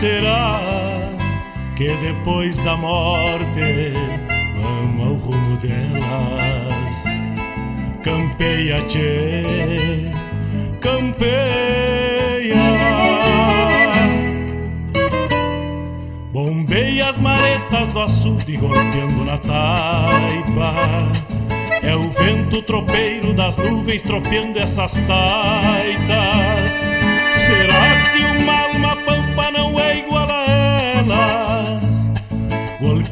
Será que depois da morte vamos ao rumo delas? Campeia, tchê, campeia. Bombeia as maretas do açude golpeando na taipa. É o vento tropeiro das nuvens tropeando essas taitas. Será que uma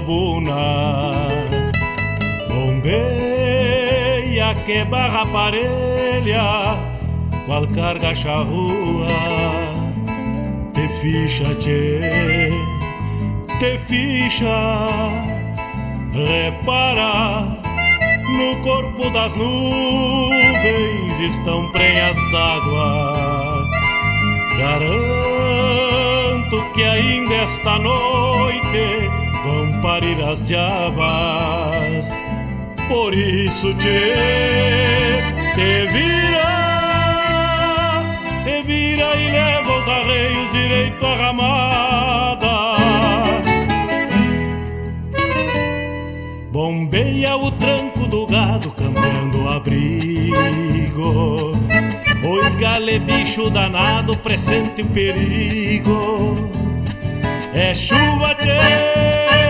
lobuna. Bombeia que barra parelha, qual carga charrua. Te ficha, tchê, te ficha, repara. No corpo das nuvens estão prenhas d'água. Garanto que ainda esta noite parir as diabas. Por isso te, te vira, te vira e leva os arreios direito à ramada. Bombeia o tranco do gado cambiando o abrigo. Oi, gale, bicho danado, presente o perigo. É chuva, tchê,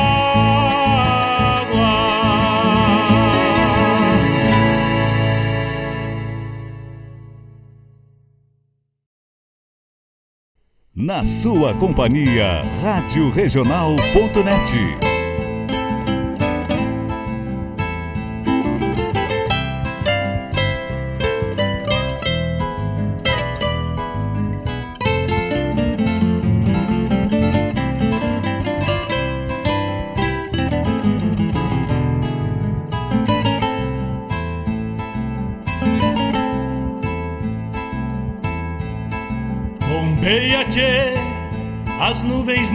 Na sua companhia, Rádio Regional.net.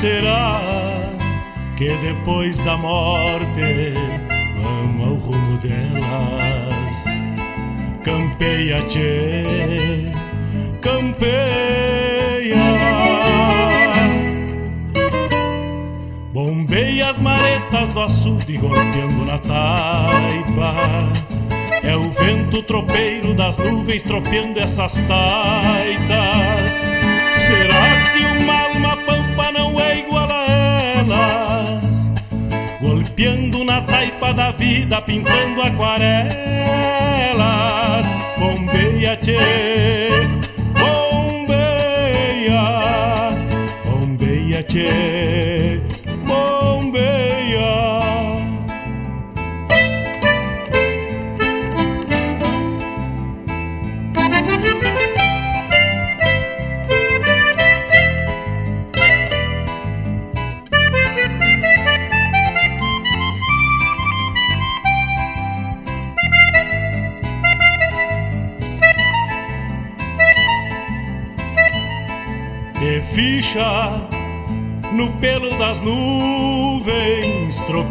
Será que depois da morte vamos ao rumo delas? Campeia, tchê, campeia. Bombeia as maretas do açude golpeando na taipa. É o vento tropeiro das nuvens tropeando essas taitas. Será que uma taipa da vida pintando aquarelas. Bombeia, tchê,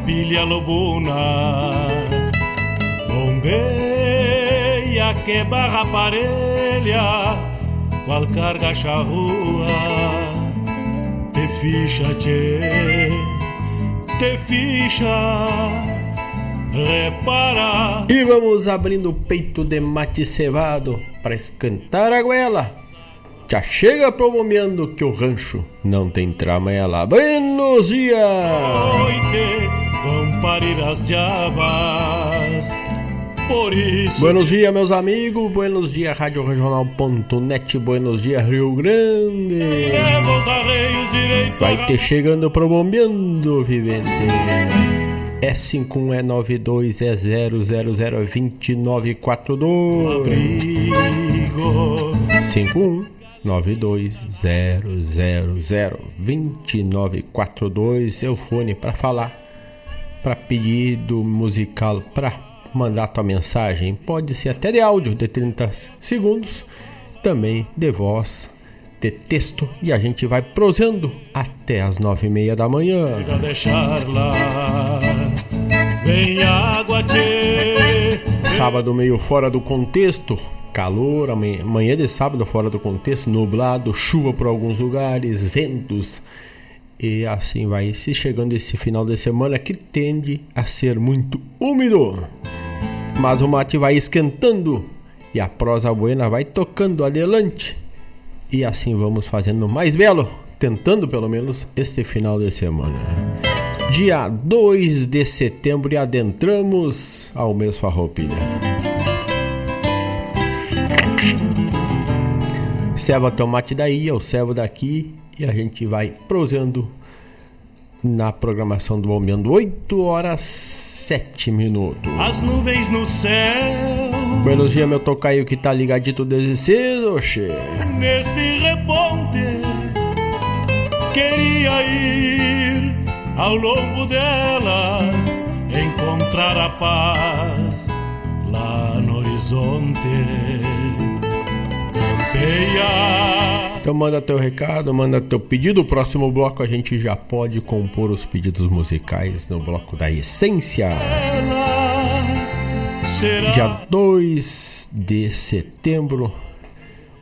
tropilha lobuna. Bombeia que barra parelha, qual carga charrua. Te ficha, tchê, te ficha, repara. E vamos abrindo o peito de mate cevado para escantar a goela. Já chega promomendo que o rancho não tem trama lá. Buenos dias! noite parir as diabas. Por isso. Buenos dias, meus amigos. Buenos dias, Rádio Regional.net. Buenos dias, Rio Grande. Vai ter chegando promomendo, vivente. É 51 é 92 é 000 é 2942 abrigo. 51 92 000 2942 seu fone para falar, para pedido musical, para mandar tua mensagem, pode ser até de áudio de 30 segundos, também de voz, de texto. E a gente vai prosando até as nove e meia da manhã. Sábado meio fora do contexto, calor, amanhã manhã de sábado fora do contexto, nublado, chuva por alguns lugares, ventos. E assim vai se chegando esse final de semana que tende a ser muito úmido. Mas o mate vai esquentando e a prosa buena vai tocando adelante. E assim vamos fazendo mais belo, tentando pelo menos este final de semana. Dia 2 de setembro e adentramos ao mês Farroupilha. Ceva tomate daí, eu servo daqui e a gente vai prosando na programação do Bombeando 8 horas 7 minutos. As nuvens no céu. Buenos dias, meu tocaio que tá ligadito desde cedo, oxê. Neste reponte. Queria ir ao longo delas. Encontrar a paz lá no horizonte. Campeia. Então manda teu recado, manda teu pedido. O próximo bloco a gente já pode compor os pedidos musicais no bloco da essência. Dia 2 de setembro,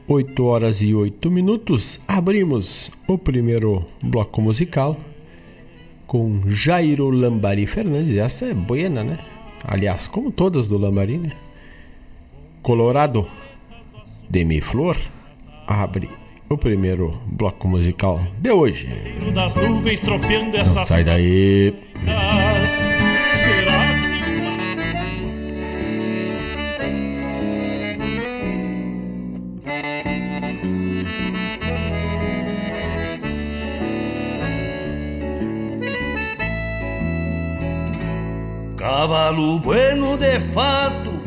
8 horas e 8 minutos, abrimos o primeiro bloco musical com Jairo Lambari Fernandes. Essa é buena, né? Aliás, como todas do Lambari, né? Colorado, Demi Flor, abre o primeiro bloco musical de hoje. das nuvens tropeando Não essas sai daí. Será Cavalo bueno de fato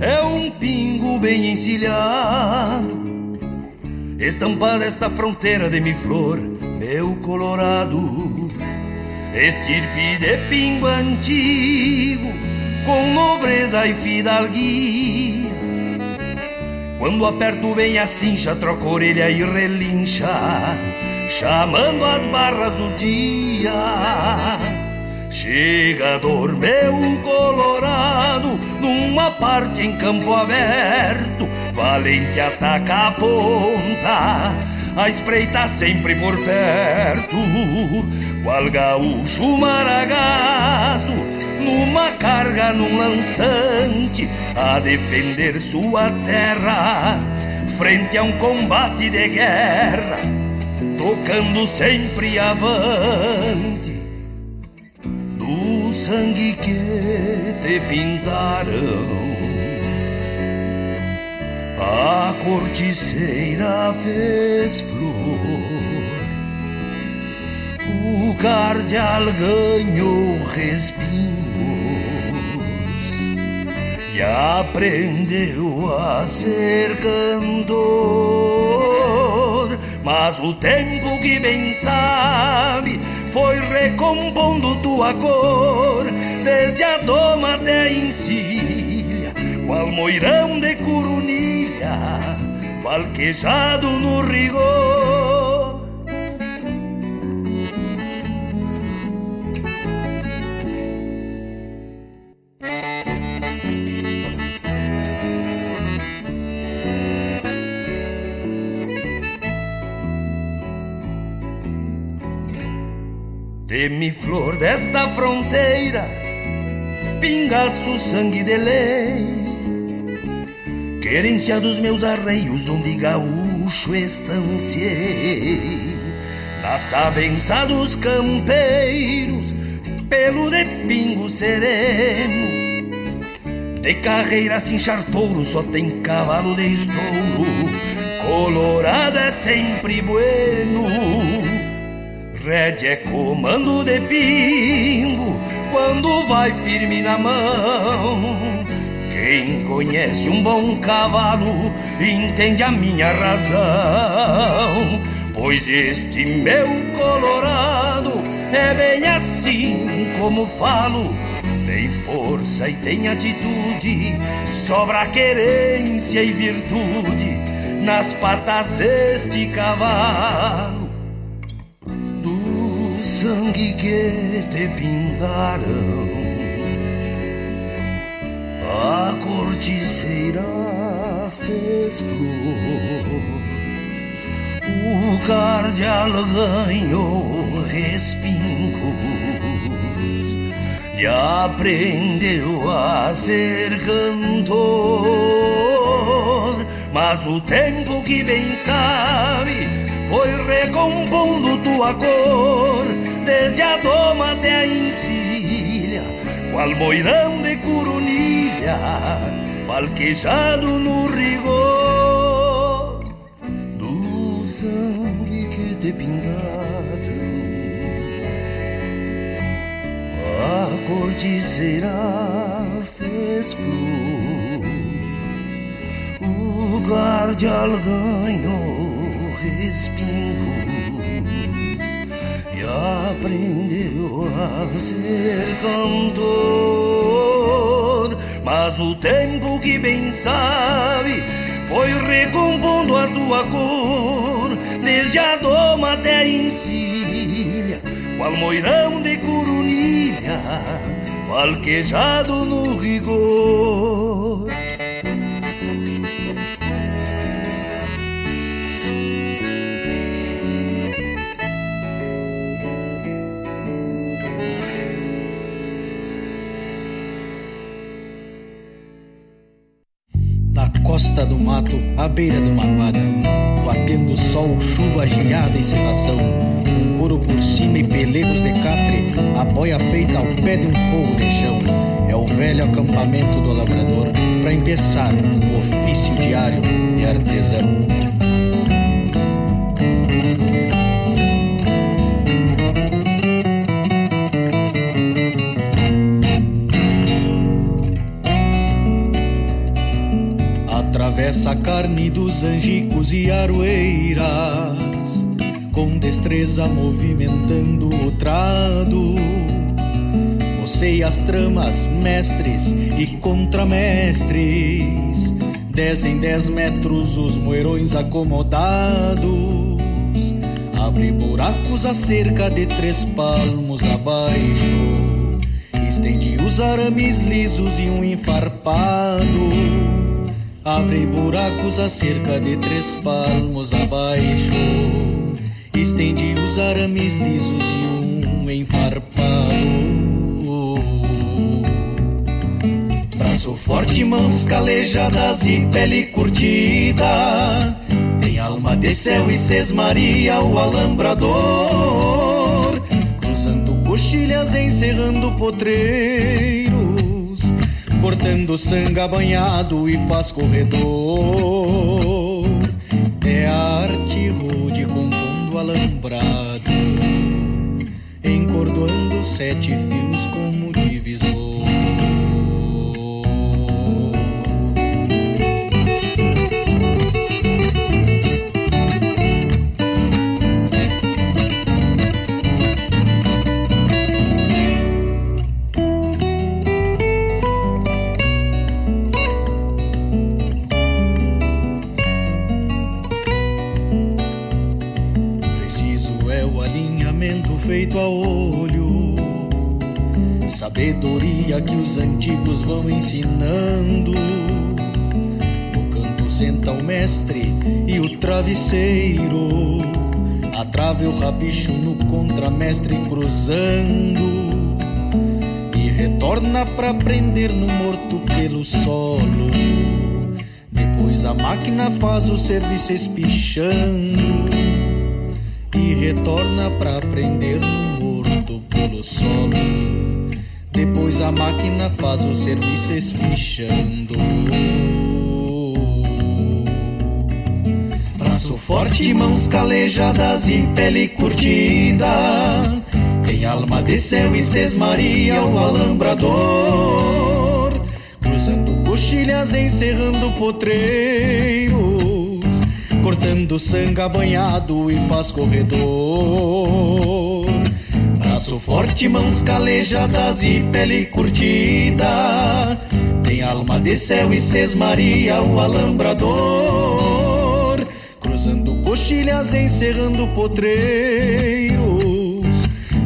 é um pingo bem encilhado, estampada esta fronteira de mi flor, meu colorado, estirpe de pingo antigo, com nobreza e fidalguia. Quando aperto bem a cincha, troca a orelha e relincha, chamando as barras do dia. Chega a dormir um colorado numa parte em campo aberto, valente ataca a ponta, a espreita sempre por perto, qual gaúcho maragato, numa carga num lançante, a defender sua terra, frente a um combate de guerra, tocando sempre avante. Do sangue que te pintaram. A corticeira fez flor, o cardeal ganhou respingos e aprendeu a ser cantor. Mas o tempo que bem sabe foi recompondo tua cor, desde a doma até a encilha, qual moirão de falquejado no rigor. Teme flor desta fronteira, pingaço sangue de lei, querência dos meus arreios, onde gaúcho estanciei. Na sabença dos campeiros, pelo de pingo sereno, de carreira sem chartouro, só tem cavalo de estouro, colorada é sempre bueno rédea é comando de pingo quando vai firme na mão. Quem conhece um bom cavalo entende a minha razão, pois este meu colorado é bem assim como falo. Tem força e tem atitude, sobra querência e virtude nas patas deste cavalo sangue que te pintaram. A corticeira fez flor, o cardeal ganhou respingos e aprendeu a ser cantor. Mas o tempo que bem sabe foi recompondo tua cor desde a doma até a encilha, qual moirão de falquejado no rigor do sangue que te pintaram. A corticeira fez flor, o guardial ganhou respingos aprendeu a ser cantor. Mas o tempo que bem sabe foi recompondo a tua cor, desde a doma até a encilha, qual moirão de curunilha, falquejado no rigor. Costa do mato, à beira do maruada, batendo sol, chuva, geada e serração, um couro por cima e pelegos de catre, a boia feita ao pé de um fogo de chão. É o velho acampamento do lavrador para empeçar o ofício diário de artesão. Atravessa a carne dos angicos e aroeiras, com destreza movimentando o trado. Mocei as tramas, mestres e contramestres, dez em dez metros os moerões acomodados. Abre buracos a cerca de três palmos abaixo, estende os arames lisos e um enfarpado Abre buracos a cerca de três palmos abaixo. Estende os arames lisos e um enfarpado. Braço forte, mãos calejadas e pele curtida. Tem alma de céu e sesmaria o alambrador. Cruzando coxilhas encerrando potreiros, cortando sanga banhado e faz corredor. É arte rude compondo alambrado, encordoando sete fios sabedoria que os antigos vão ensinando. No canto senta o mestre e o travesseiro, a trave o rabicho no contramestre cruzando. E retorna pra prender no morto pelo solo. Depois a máquina faz o serviço espichando e retorna pra prender no morto pelo solo. Depois a máquina faz o serviço espichando. Braço forte, mãos calejadas e pele curtida. Tem alma de céu e sesmaria o alambrador. Cruzando coxilhas, encerrando potreiro cortando sanga banhado e faz corredor. Forte, mãos calejadas e pele curtida. Tem alma de céu e sesmaria o alambrador. Cruzando coxilhas, encerrando potreiros.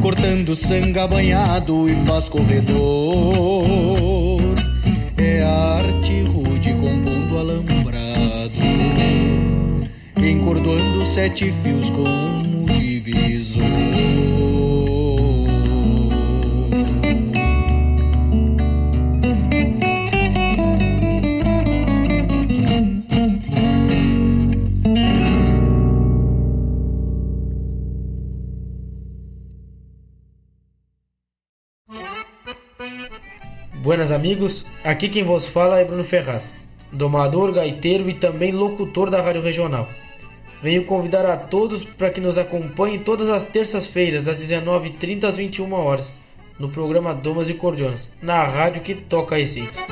Cortando sanga banhado e faz corredor. É arte rude compondo alambrado encordoando sete fios como divisor. Amigos, aqui quem vos fala é Bruno Ferraz, domador, gaiteiro e também locutor da Rádio Regional. Venho convidar a todos para que nos acompanhem todas as terças-feiras, das 19h30 às 21 horas, no programa Domas e Cordionas, na rádio que toca a essência.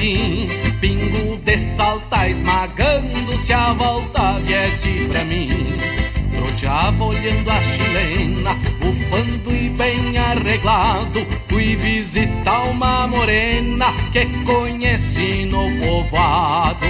Capim Pingo de salta esmagando se a volta viesse pra mim. Troteava olhando a chilena, bufando e bem arreglado. Fui visitar uma morena que conheci no povoado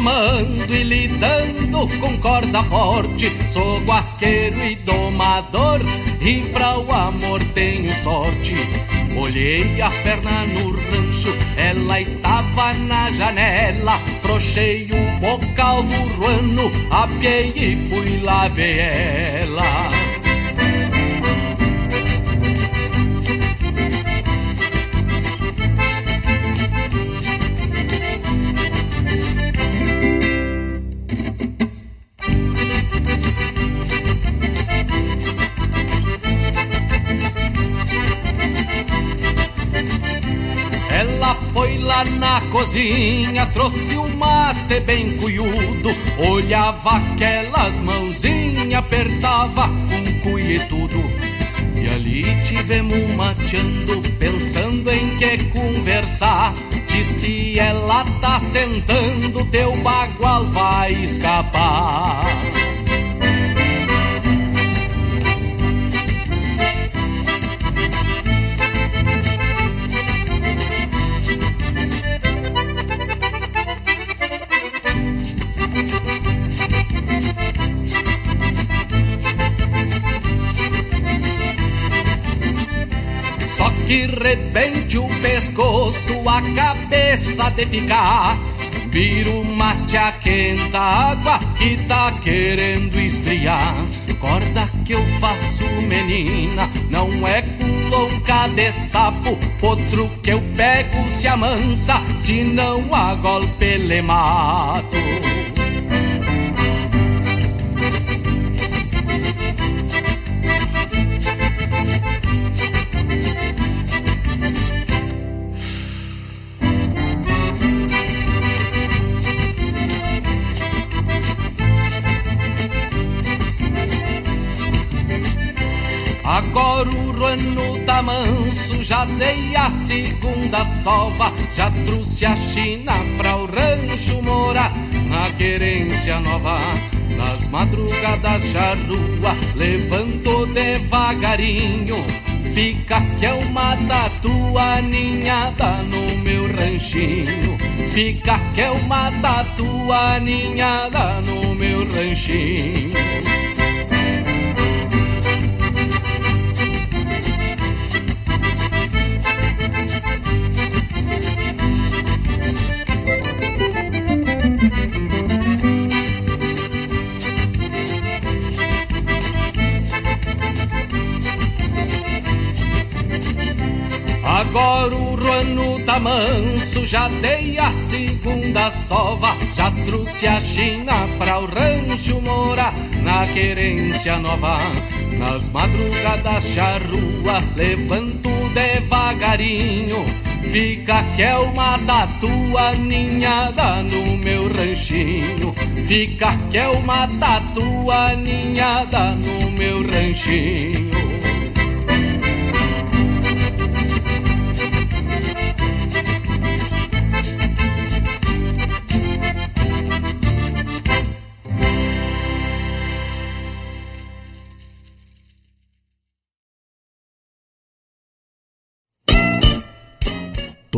domando e lidando com corda forte Sou guasqueiro e domador e pra o amor tenho sorte. Olhei a perna no rancho, ela estava na janela Frouxei o bocal do ruano, apiei e fui lá ver ela Ela cozinha, trouxe um mate bem cuiudo. Olhava aquelas mãozinhas, apertava com cuia e ali tivemos mateando, pensando em que conversar. Disse ela tá sentando, teu bagual vai escapar. Rebente o pescoço, a cabeça de ficar. Vira o mate a quenta água que tá querendo esfriar. Corda que eu faço, menina, não é com lonca de sapo. Outro que eu pego se amansa, se não a golpe le mato. Manso, já dei a segunda sova, já trouxe a China pra o rancho morar na querência nova. Nas madrugadas charrua, levanto devagarinho, fica que é uma tatua ninhada no meu ranchinho. Fica que é uma tatua ninhada no meu ranchinho. Manso, já dei a segunda sova, já trouxe a China pra o rancho morar na querência nova. Nas madrugadas charrua, levanto devagarinho, fica que é uma ninhada no meu ranchinho. Fica que é uma ninhada no meu ranchinho.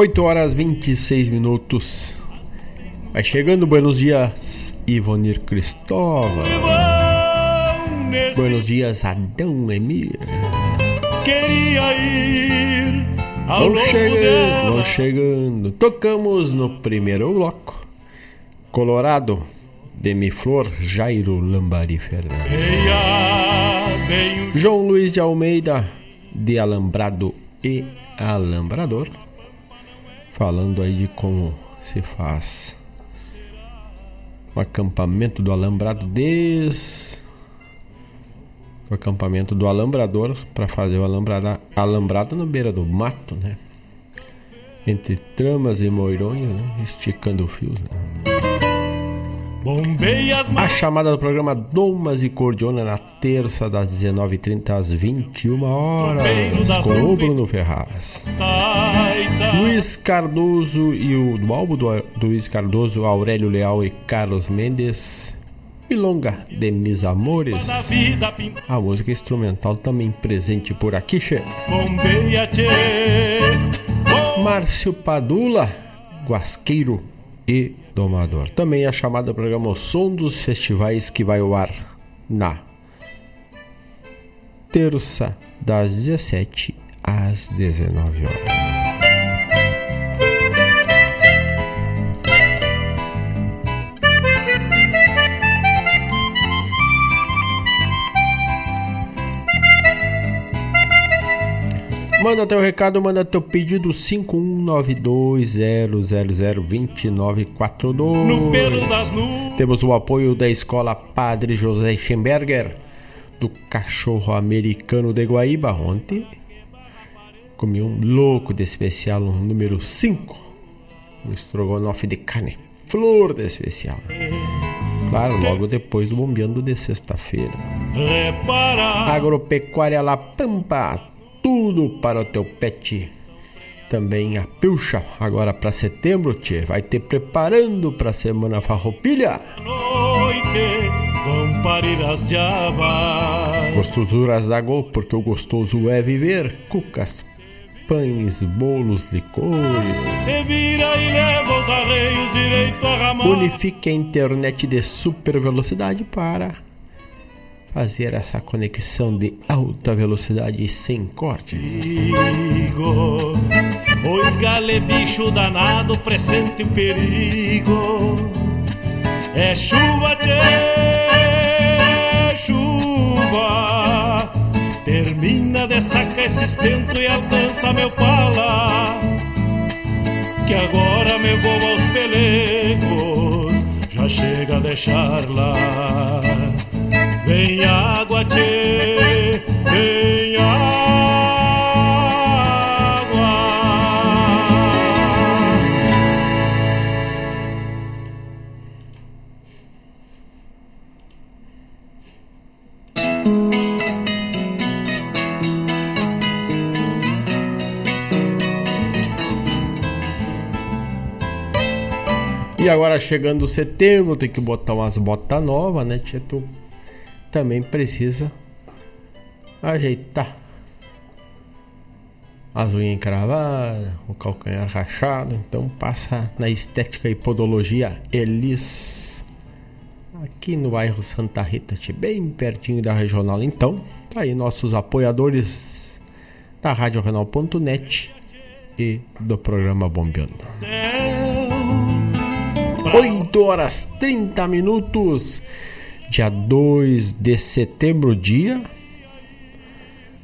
8 horas 26 minutos. Vai chegando, buenos dias, Ivonir Cristóvão. Buenos dias, Adão Emir. Queria ir ao Vão chegando, vão chegando. Tocamos no primeiro bloco. Colorado, Demiflor, Jairo Lambari Fernandes. João Luiz de Almeida, de Alambrado e Alambrador. Falando aí de como se faz o acampamento do Alambrado desde o acampamento do Alambrador para fazer o alambrado, alambrado na beira do mato, né? Entre tramas e moirões, né? Esticando fios, né? A chamada do programa Domas e Cordiona na terça das 19h30 às 21 horas com o Bruno Ferraz. Luiz Cardoso e o do álbum do, do Luiz Cardoso, Aurélio Leal e Carlos Mendes. Milonga de Mis Amores. A música instrumental também presente por aqui, che. bombei a tchê. Oh, Márcio Padula, Guasqueiro e Domador. Também a chamada programa O Som dos Festivais que vai ao ar na terça das 17 às 19 horas. Manda teu recado, manda teu pedido 51920002942. no pelo das nuvens. Temos o apoio da Escola Padre José Schemberger, do Cachorro Americano de Guaíba. Ontem comi um louco de especial, um número 5. Um estrogonofe de carne, flor de especial. Claro, logo depois do bombeando de sexta-feira. Agropecuária La Pampa, tudo para o teu pet. Também a pilcha, agora para setembro, tchê, vai te preparando para a semana farroupilha. Gostosuras da Gol, porque o gostoso é viver. Cucas, pães, bolos, licores. Unifique a internet de super velocidade para fazer essa conexão de alta velocidade sem cortes. Perigo. Oi, gale, bicho danado, pressente o perigo. É chuva, tchê, chuva. Termina de sacar esse estento e alcança meu pala. Que agora me vou aos pelecos, já chega a deixar lá. Vem água, tchê, vem água. E agora chegando setembro, tem que botar umas botas novas, né, tia? Também precisa ajeitar as unhas encravadas, o calcanhar rachado. Então passa na estética e podologia Elis. Aqui no bairro Santa Rita, bem pertinho da regional. Então, tá aí nossos apoiadores da Rádio Renal.net e do programa Bombeando. 8 horas 30 minutos, dia 2 de setembro, dia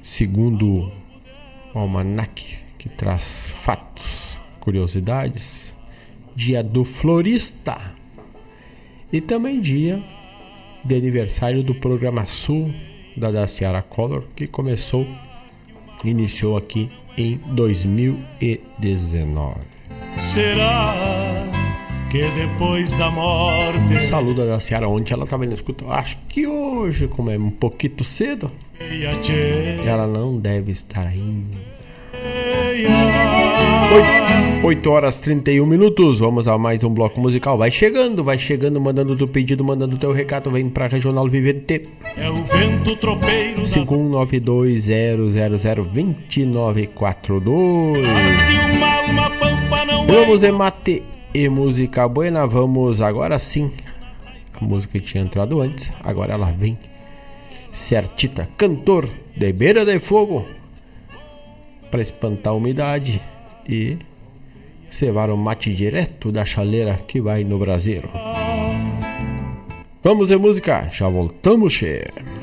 segundo o almanac que traz fatos, curiosidades, dia do florista e também dia de aniversário do programa Sul da Daciara Color que começou, iniciou aqui em 2019. Será que depois da morte Saluda da Ciara ontem, ela tava indo escutar. Acho que hoje, como é um pouquinho cedo, ela não deve estar veia. 8 horas 31 minutos, vamos a mais um bloco musical. Vai chegando, vai chegando, mandando o teu pedido, mandando o teu recado, vem pra Regional Vivente. É o vento tropeiro das 5192002942. de uma alma pampa E vamos de mate e música buena, vamos agora sim. A música tinha entrado antes, agora ela vem certita. Cantor de beira de fogo para espantar a umidade e cevar o mate direto da chaleira que vai no braseiro. Vamos de música, já voltamos, cheio.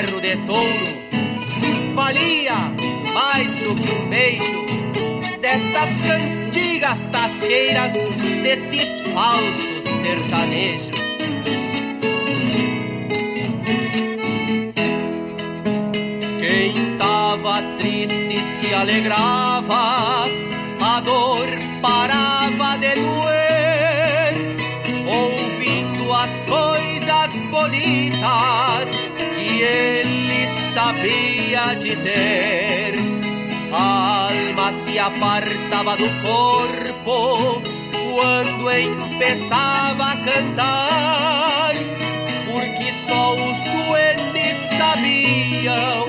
Berro de touro valia mais do que um beijo destas cantigas tasqueiras, destes falsos sertanejos. estava triste se alegrava, a dor parava de doer, ouvindo as coisas bonitas ele sabia dizer. A alma se apartava do corpo quando empezava a cantar, porque só os duendes sabiam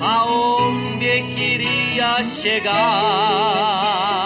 aonde queria chegar.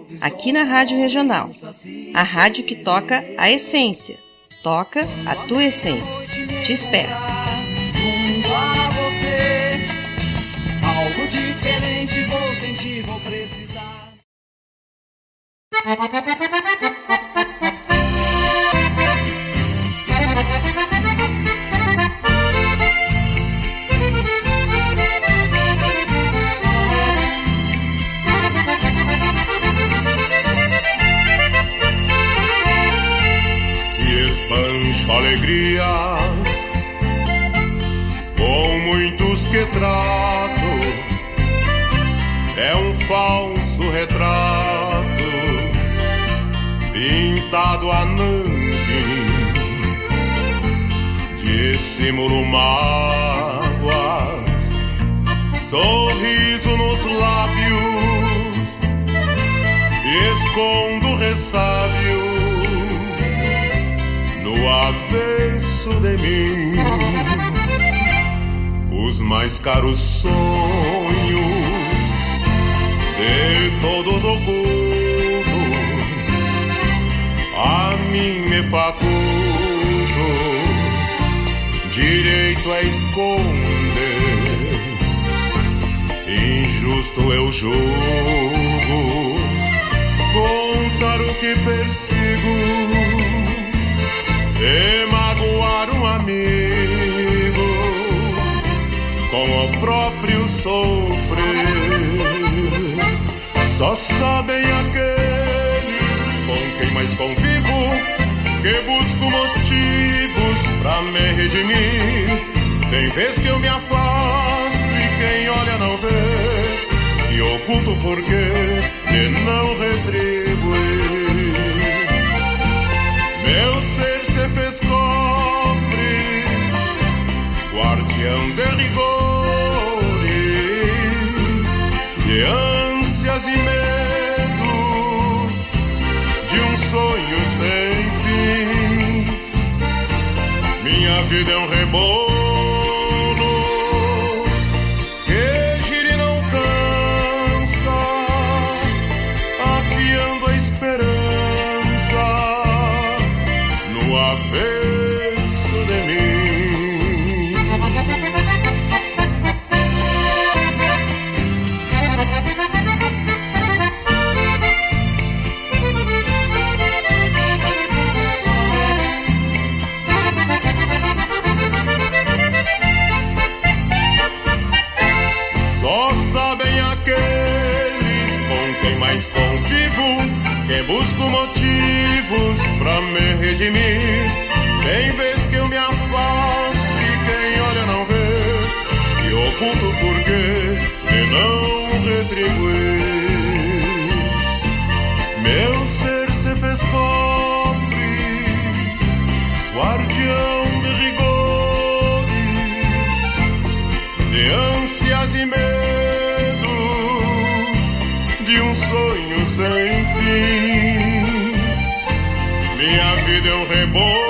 aqui na Rádio Regional. A rádio que toca a essência. Toca a tua essência. Te espero. Algo falso retrato pintado a nanquim dissimulo mágoas sorriso nos lábios escondo ressábio no avesso de mim. Os mais caros sonhos de todos ocultos a mim me faculto direito a esconder injusto eu julgo contar o que persigo e magoar um amigo com o próprio sofrer. Só sabem aqueles com quem mais convivo que busco motivos pra me redimir. Tem vez que eu me afasto e quem olha não vê e oculto porque de não retribuir. Minha vida é um de mim. Tem vez que eu me afasto e quem olha não vê, e oculto por quê? de não retribuir. Vida é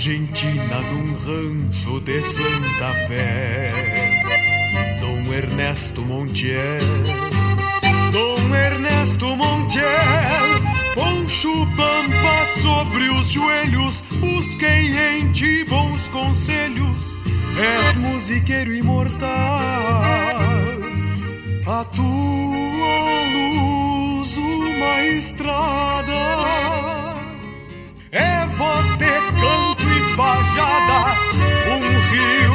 argentina num rancho de Santa Fé. Dom Ernesto Montiel, Dom Ernesto Montiel, poncho pampa sobre os joelhos, busquei em ti bons conselhos, és musiqueiro imortal, a tua luz uma estrada. Pajada, um rio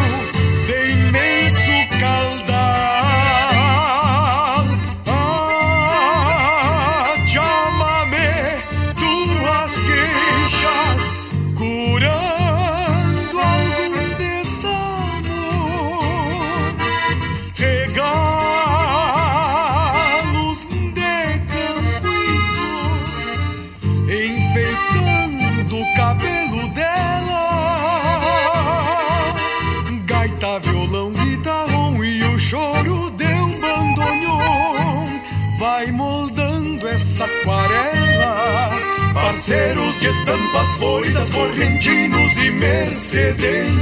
Estampas floridas, correntinos e mercedenhos.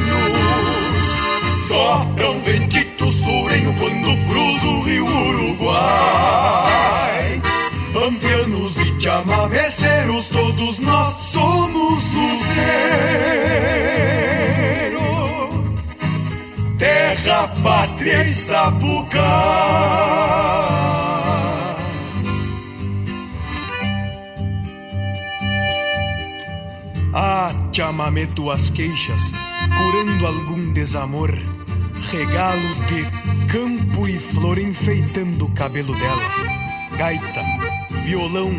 Sopram ventito surenho quando cruza o rio Uruguai. Pampianos e chamameceiros, todos nós somos luceiros. Terra, pátria e sapucá. Ah, chamame tuas queixas, curando algum desamor. Regalos de campo e flor enfeitando o cabelo dela. Gaita, violão,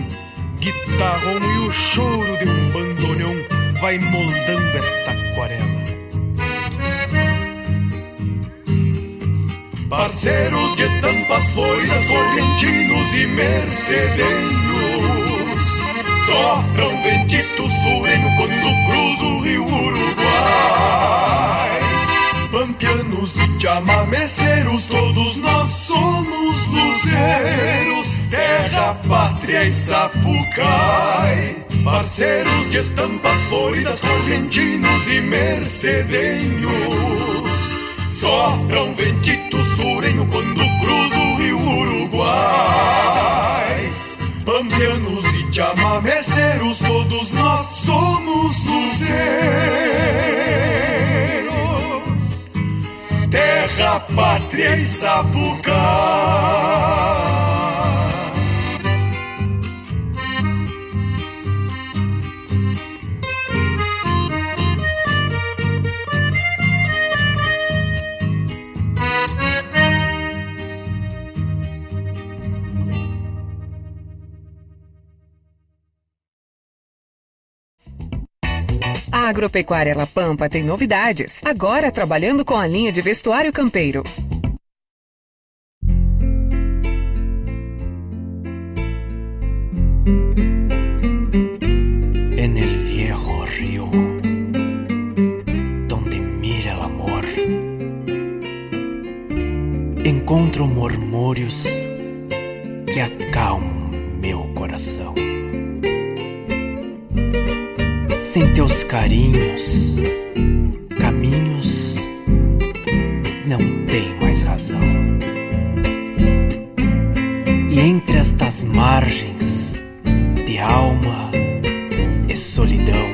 guitarrão e o choro de um bandoneon vai moldando esta aquarela. Parceiros de estampas floridas, correntinos e mercedenhos Sopram ventito sureno chamameceiros, todos nós somos luzeiros Terra, pátria e sapucai. Parceiros de estampas floridas, correntinos e mercedenhos Sopram ventito surenho quando cruza o rio Uruguai. Pampianos e chamameceiros, todos nós somos luzeiros Terra, pátria e sapucai Agropecuária La Pampa tem novidades, agora trabalhando com a linha de vestuário campeiro. En el viejo río, donde mira el amor, encontro murmúrios que acalmam meu coração. sem teus carinhos, caminhos não tem mais razão. E entre estas margens de alma e solidão,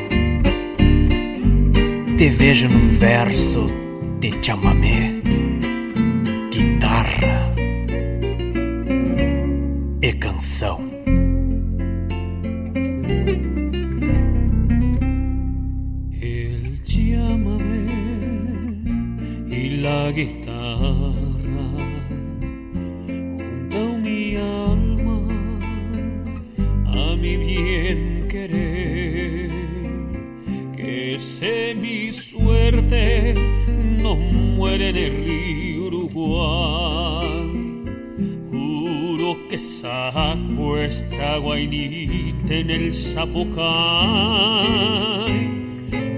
te vejo num verso de chamamé, guitarra. acuesta guainita en el zapucay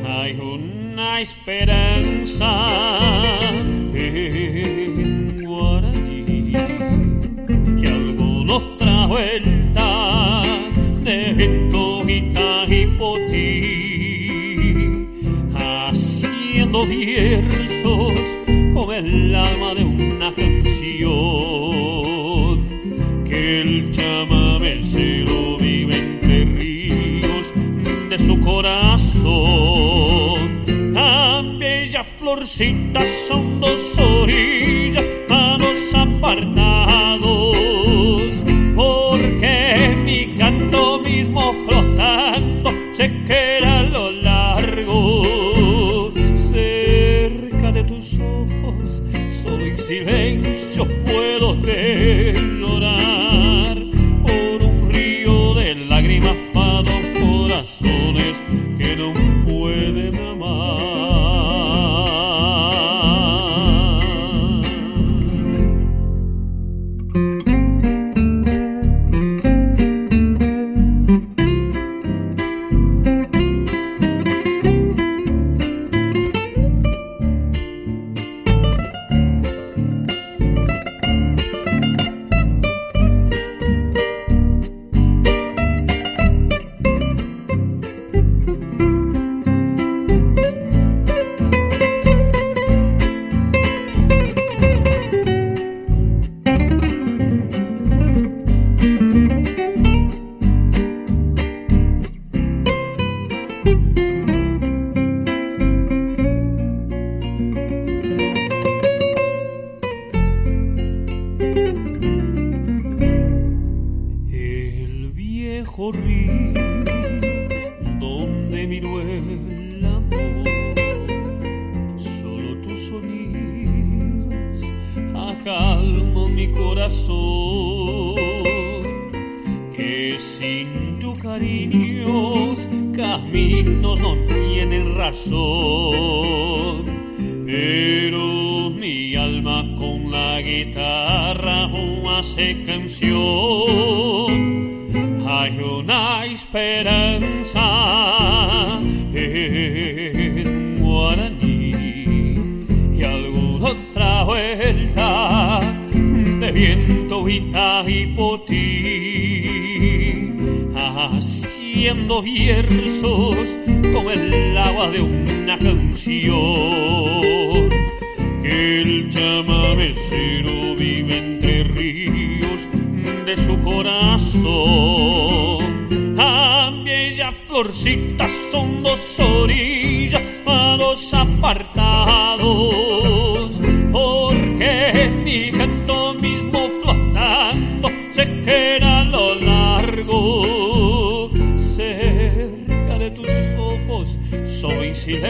hay una esperanza she does so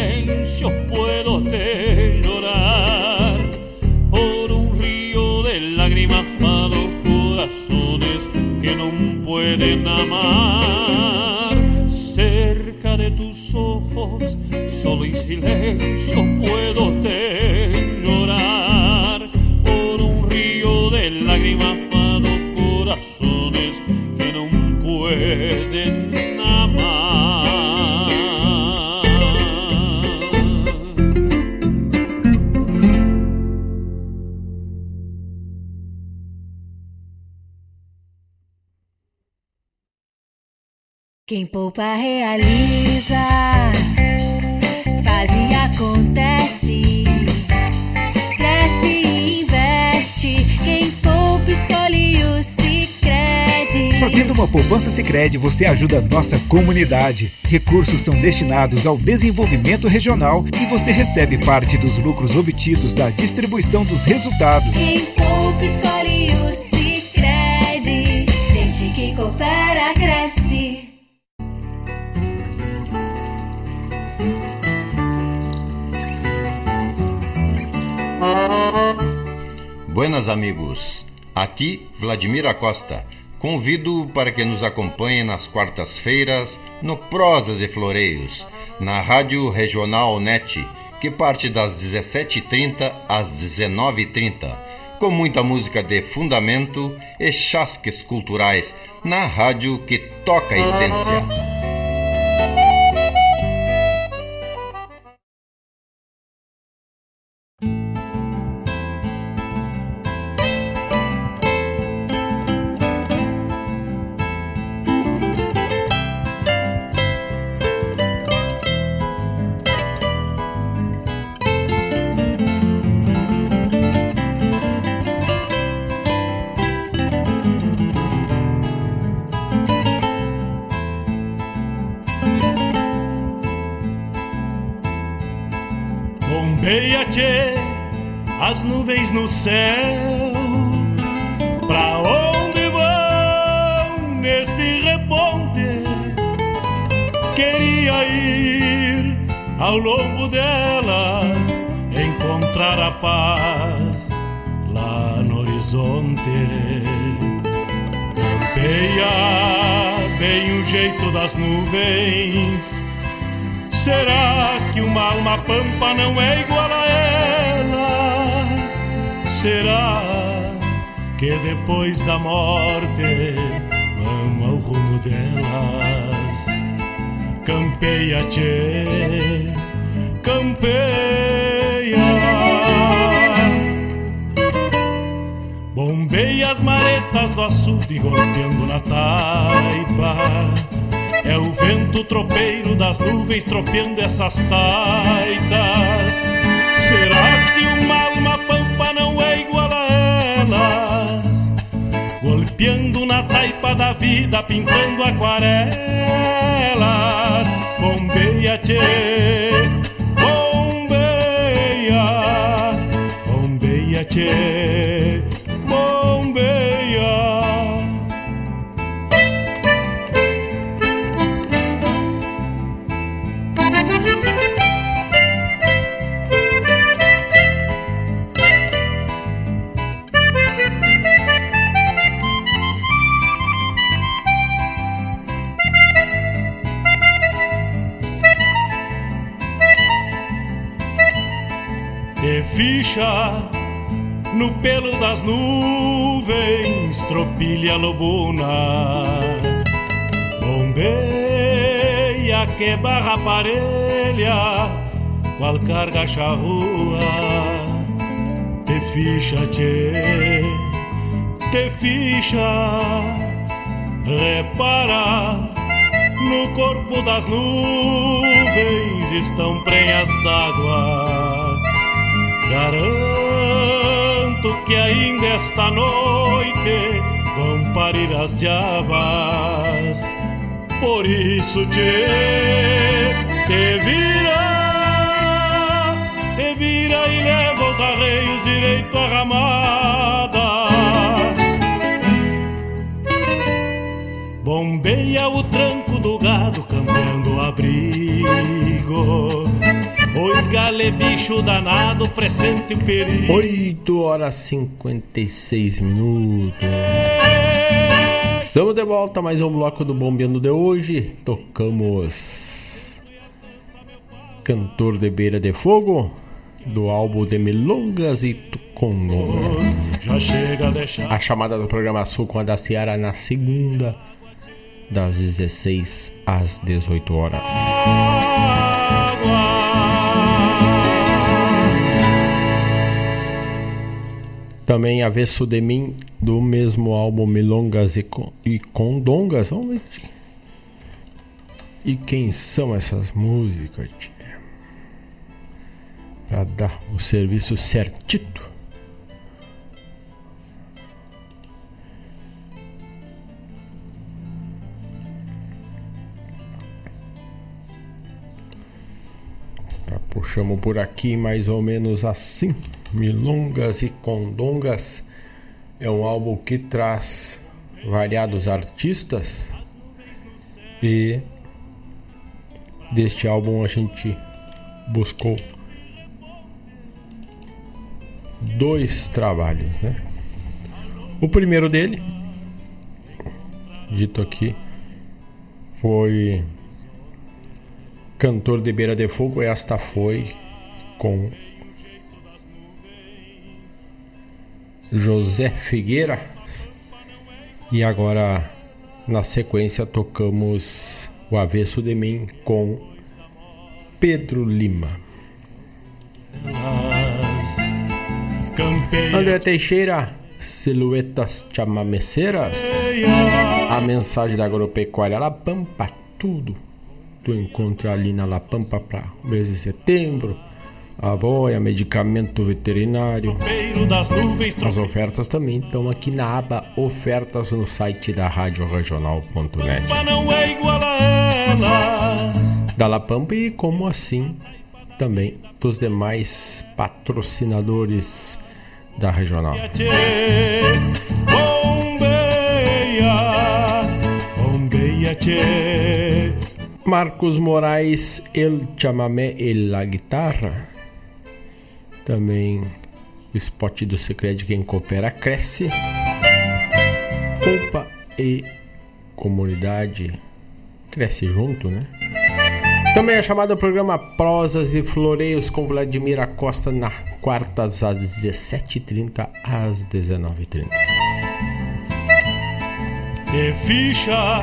silencios puedo te llorar por un río de lágrimas para dos corazones que no pueden amar. Cerca de tus ojos, solo y silencio puedo te llorar por un río de lágrimas Quem poupa realiza, faz e acontece. Cresce e investe. Quem poupa escolhe o Sicredi. Fazendo uma poupança Sicredi, você ajuda a nossa comunidade. Recursos são destinados ao desenvolvimento regional e você recebe parte dos lucros obtidos da distribuição dos resultados. Quem poupa escolhe Buenas amigos, aqui Vladimir Acosta. Convido para que nos acompanhe nas quartas-feiras no Prosas e Floreios, na Rádio Regional NET, que parte das 17h30 às 19h30, com muita música de fundamento e chasques culturais, na rádio que toca a essência. Jeito das nuvens. Será que uma alma pampa não é igual a ela? Será que depois da morte vamos ao rumo delas? Campeia, tchê, campeia. Bombeia as maretas do açude golpeando na taipa. É o vento tropeiro das nuvens tropeando essas taitas. Será que uma alma pampa não é igual a elas? Golpeando na taipa da vida, pintando aquarelas. Bombeia, tchê, bombeia, bombeia, tchê, tropilha lobuna. Bombeia que barra parelha, qual carga charrua. Te ficha, te ficha, repara. No corpo das nuvens estão prenhas d'água. Garanto que ainda esta noite parir as diabas. Por isso te, te vira, te vira e leva os arreios direito à ramada. Bombeia o tranco do gado cambiando o abrigo. Oi, gale, bicho danado, presente o perigo. 8 horas 56 minutos. Estamos de volta mais um bloco do Bombeando de hoje. Tocamos Cantor de Beira de Fogo, do álbum de Milongas e chega a chamada do programa Sul com a da Ciara na segunda, das 16 às 18 horas. Também Avesso de Mim, do mesmo álbum Milongas e, Con- e Condongas. Vamos ver. E quem são essas músicas, tia? Pra dar o serviço certito. Puxamos por aqui mais ou menos assim. Milongas e Condongas é um álbum que traz variados artistas e deste álbum a gente buscou dois trabalhos, né? O primeiro dele, dito aqui, foi Cantor de Beira de Fogo. Esta foi com José Figueira. E agora, na sequência, tocamos O Avesso de Mim com Pedro Lima. André Teixeira, Silhuetas Chamameceiras. A mensagem da agropecuária La Pampa, tudo. Tu encontra ali na La Pampa para mês de setembro. A boia, medicamento veterinário. As ofertas também estão aqui na aba Ofertas no site da Rádio Regional.net. Da La Pampa e como assim também dos demais patrocinadores da regional. Marcos Moraes, El Chamamé e La Guitarra. Também o spot do Secret Quem Coopera Cresce. Poupa e Comunidade cresce junto, né? Também é chamado programa Prosas e Floreios com Vladimir Acosta na quartas às 17h30 às 19h30. E ficha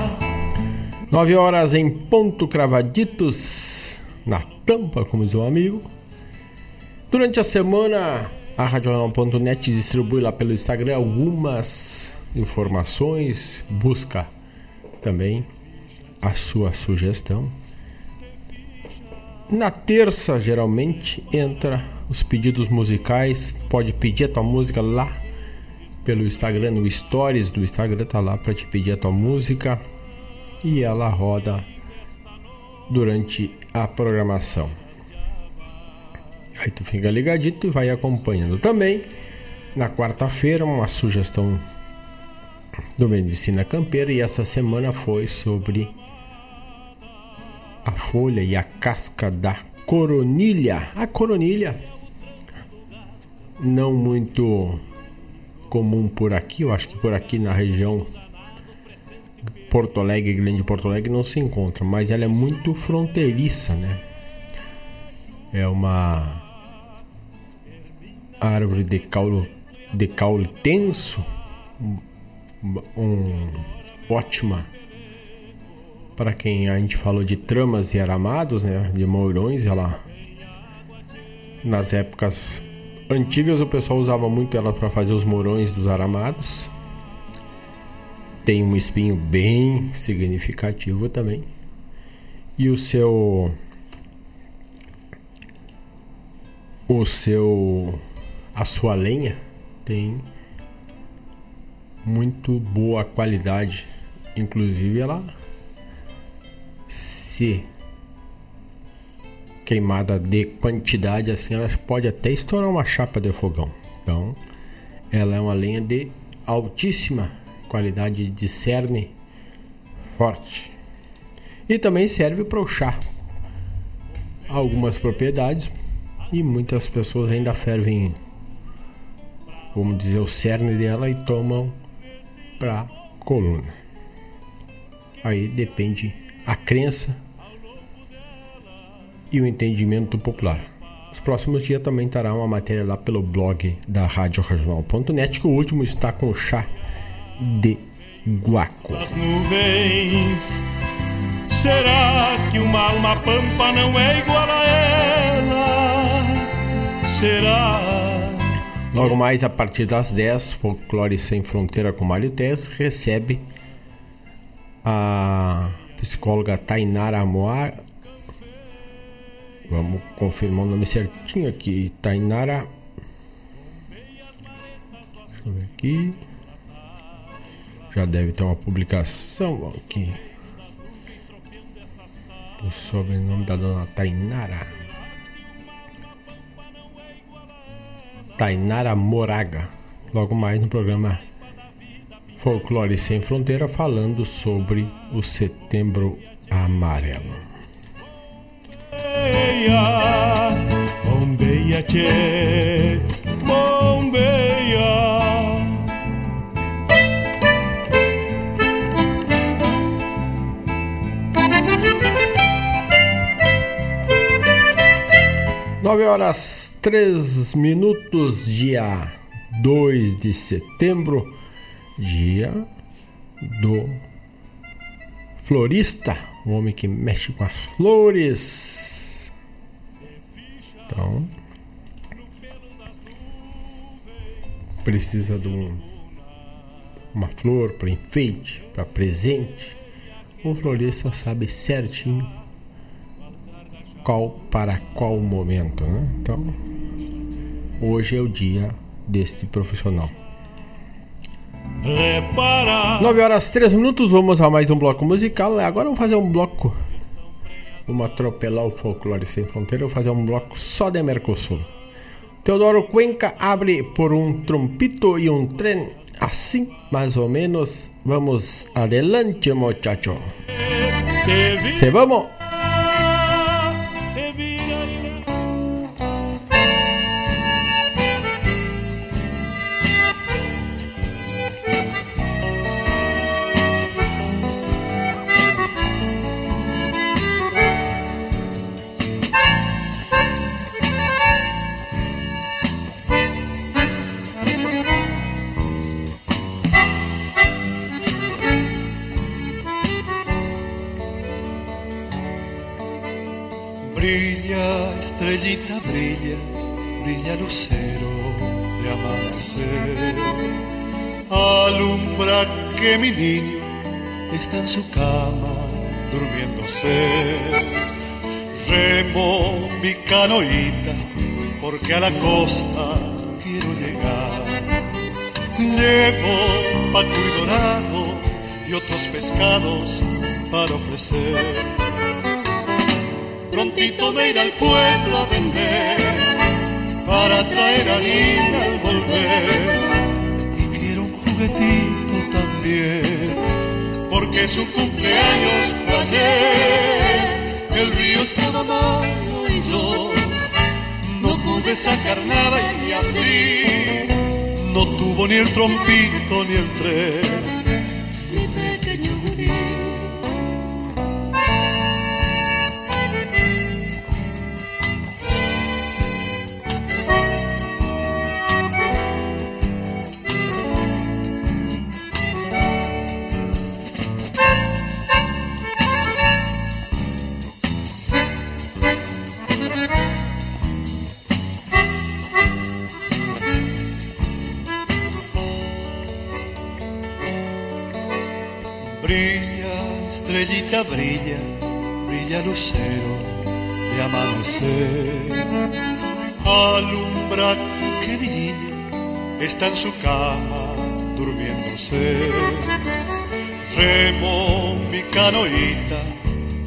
9 horas em ponto cravaditos na tampa, como diz um amigo. Durante a semana, a Radional.net distribui lá pelo Instagram algumas informações, busca também a sua sugestão. Na terça, geralmente, entra os pedidos musicais. Pode pedir a tua música lá pelo Instagram, no Stories do Instagram, tá lá para te pedir a tua música e ela roda durante a programação. Aí tu fica ligadito e vai acompanhando também. Na quarta-feira, uma sugestão do Medicina Campeira e essa semana foi sobre a folha e a casca da coronilha. A coronilha não muito comum por aqui, eu acho que por aqui na região Porto Alegre, Grande Porto Alegre não se encontra, mas ela é muito fronteiriça, né? É uma árvore de caule, de caule tenso, um, ótima para quem a gente falou de tramas e aramados, né, de mourões, ela nas épocas antigas o pessoal usava muito ela para fazer os mourões dos aramados. Tem um espinho bem significativo também. E o seu o seu a sua lenha tem muito boa qualidade, inclusive ela se queimada de quantidade assim, ela pode até estourar uma chapa de fogão. Então, ela é uma lenha de altíssima qualidade de cerne forte. E também serve para o chá. Algumas propriedades e muitas pessoas ainda fervem, vamos dizer, o cerne dela e tomam para coluna. Aí depende a crença e o entendimento popular. Nos próximos dias também estará uma matéria lá pelo blog da Rádio Regional.net, que o último está com chá de guaco. As nuvens. Será que uma alma pampa não é igual a ela? Será? Logo mais a partir das 10, Folclore Sem Fronteira com Mário Tess recebe a psicóloga Tainara Moar. Vamos confirmar o nome certinho aqui. Tainara. Deixa eu ver aqui. Já deve ter uma publicação aqui. O sobrenome da dona Tainara. Tainara Moraga. Logo mais no programa Folclore Sem Fronteira, falando sobre o Setembro Amarelo. Bombeia, bombeia, bombeia. Nove horas três minutos, dia 2 de setembro, dia do florista, o homem que mexe com as flores. Então, precisa de um, uma flor para enfeite, para presente. O florista sabe certinho qual para qual momento, né? Então, hoje é o dia deste profissional. Repara. 9 horas 3 minutos, vamos a mais um bloco musical. Agora vamos fazer um bloco. Vamos atropelar o folclore sem fronteira. Vou fazer um bloco só de Mercosul. Teodoro Cuenca abre por um trompito e um trem. Assim, mais ou menos. Vamos adelante, muchacho. Se vamos. Estrellita, brilla, brilla lucero de amanecer. Alumbra que mi niño está en su cama durmiéndose. Remo mi canoita porque a la costa quiero llegar. Llevo pato y dorado y otros pescados para ofrecer prontito me iré al pueblo a vender para traer harina al volver. Y quiero un juguetito también, porque su cumpleaños fue ayer. El río estaba malo y yo no pude sacar nada y así no tuvo ni el trompito ni el tren. Estrellita brilla, brilla lucero de amanecer. Alumbra que mi niña está en su cama durmiéndose. Remo mi canoita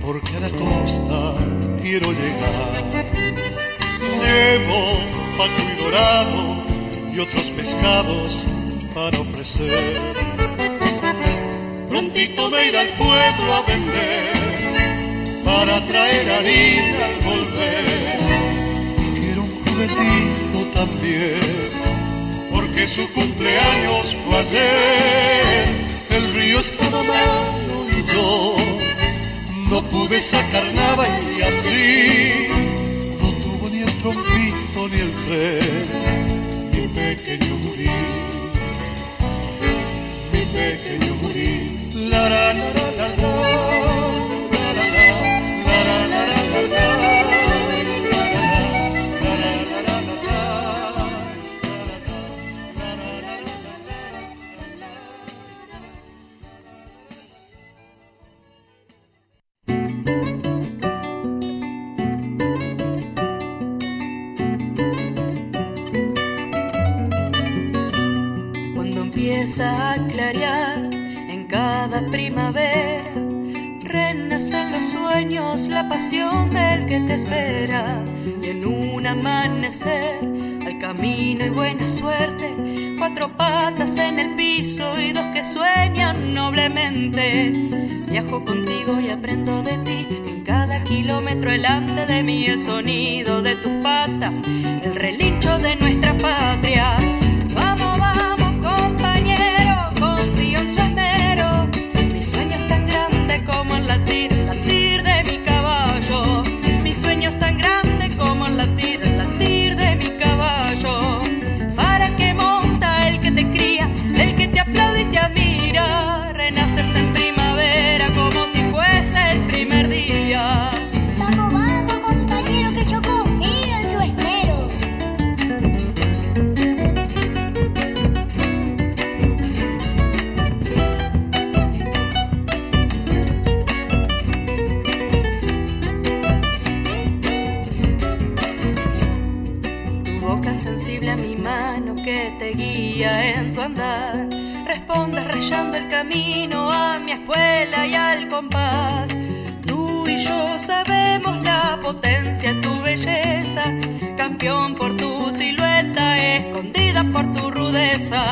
porque a la costa quiero llegar. Llevo pato y dorado y otros pescados para ofrecer prontito me iré al pueblo a vender para traer harina al volver. Quiero un juguetito también, porque su cumpleaños fue ayer. El río estaba malo y yo no pude sacar nada y así no tuvo ni el trompito ni el tren, mi pequeño murí, mi pequeño murí empieza a clarear. sueños la pasión del que te espera. Y en un amanecer, al camino y buena suerte, cuatro patas en el piso y dos que sueñan noblemente. Viajo contigo y aprendo de ti. En cada kilómetro delante de mí, el sonido de tus patas, el relincho de nuestra camino a mi escuela y al compás. Tú y yo sabemos la potencia de tu belleza, campeón por tu silueta, escondida por tu rudeza.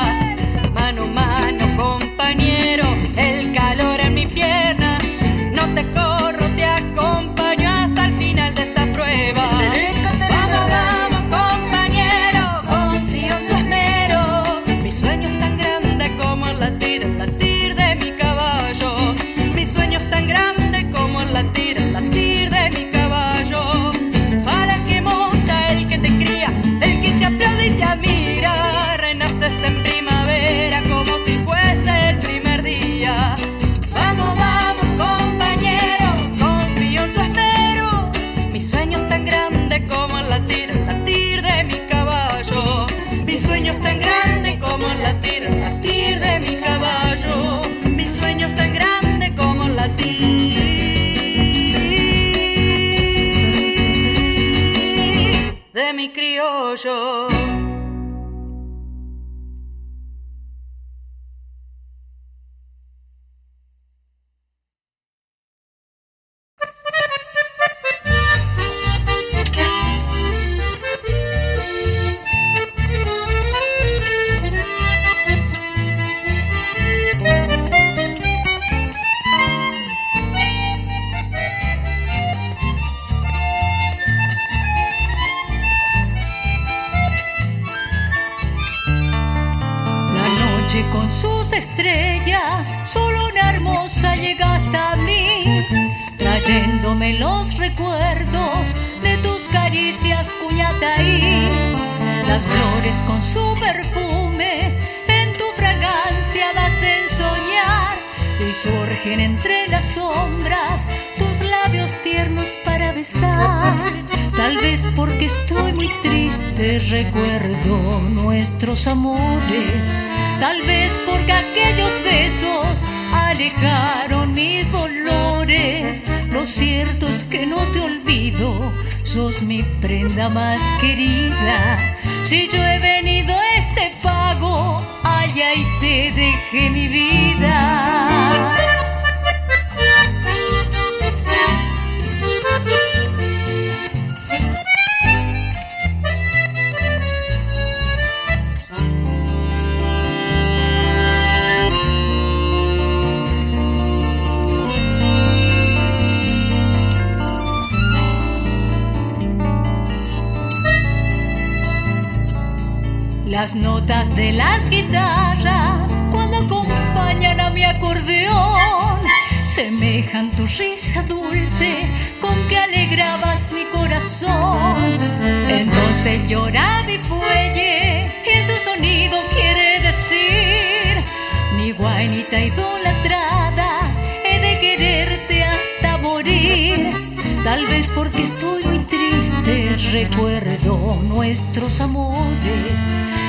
porque estoy muy triste, recuerdo nuestros amores,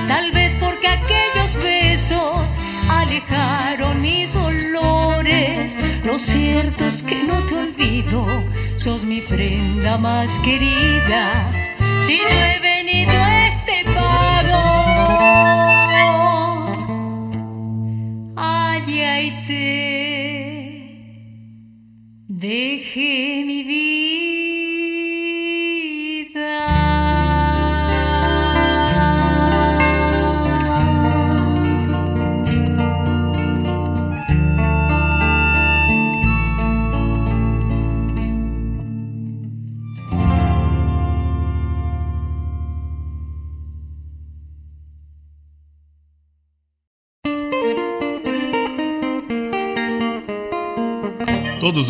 tal vez porque aquellos besos alejaron mis dolores, lo cierto es que no te olvido, sos mi prenda más querida, si yo he venido a este pago, ay, ay, te dejé mi vida.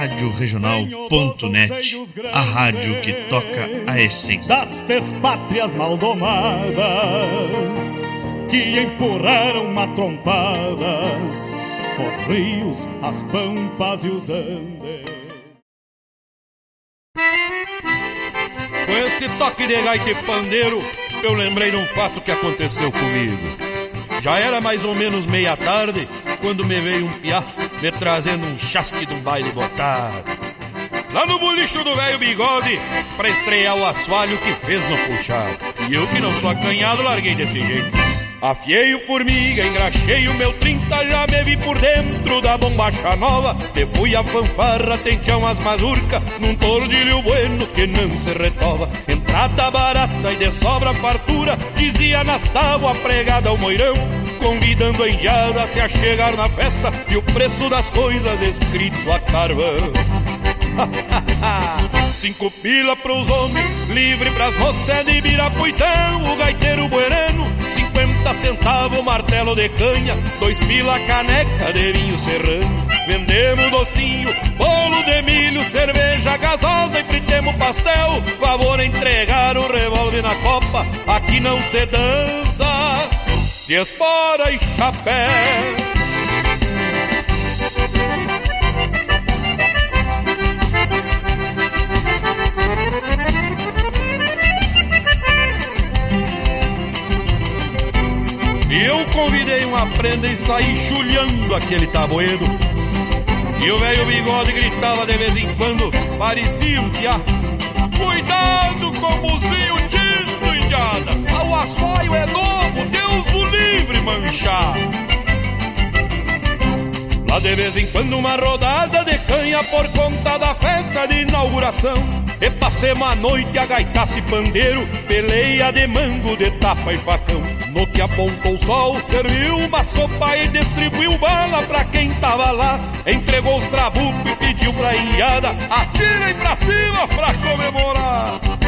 Rádio Regional.net, a rádio que toca a essência. das despátrias maldomadas que empurraram matrompadas os rios, as pampas e os andes. Com este toque de gaita e pandeiro, eu lembrei de um fato que aconteceu comigo. Já era mais ou menos meia tarde quando me veio um piá me trazendo um chasque de um baile botado. Lá no bolicho do velho bigode, pra estrear o assoalho que fez no puxado. E eu que não sou acanhado, larguei desse jeito. Afiei o formiga, engraxei o meu 30, já me vi por dentro da bombacha nova. Fui a fanfarra, tenteão as mazurca, num tordilho bueno que não se retova. Entrada barata e de sobra fartura, dizia nas tábuas pregada ao moirão. Convidando a indiada a se achegar na festa e o preço das coisas escrito a carvão. Cinco pila pros homens, livre pras moças de Birapuitão, o gaiteiro buerano, 50 centavos martelo de canha, dois pila caneca de vinho serrano. Vendemos docinho, bolo de milho, cerveja gasosa e fritemos pastel. Favor entregar o revólver na copa, aqui não se dança, de espora e chapéu. E eu convidei uma prenda e saí chulhando aquele tabuedo. E o velho bigode gritava de vez em quando, parecia um piá. Cuidado com o buzinho tinto, indiada. O assoio é novo, livre manchar. Lá de vez em quando uma rodada de canha por conta da festa de inauguração. E passemos a noite a gaitaço pandeiro, peleia de mango, de tapa e facão. No que apontou o sol, serviu uma sopa e distribuiu bala pra quem tava lá. Entregou os trabucos e pediu pra ilhada, atirem pra cima pra comemorar.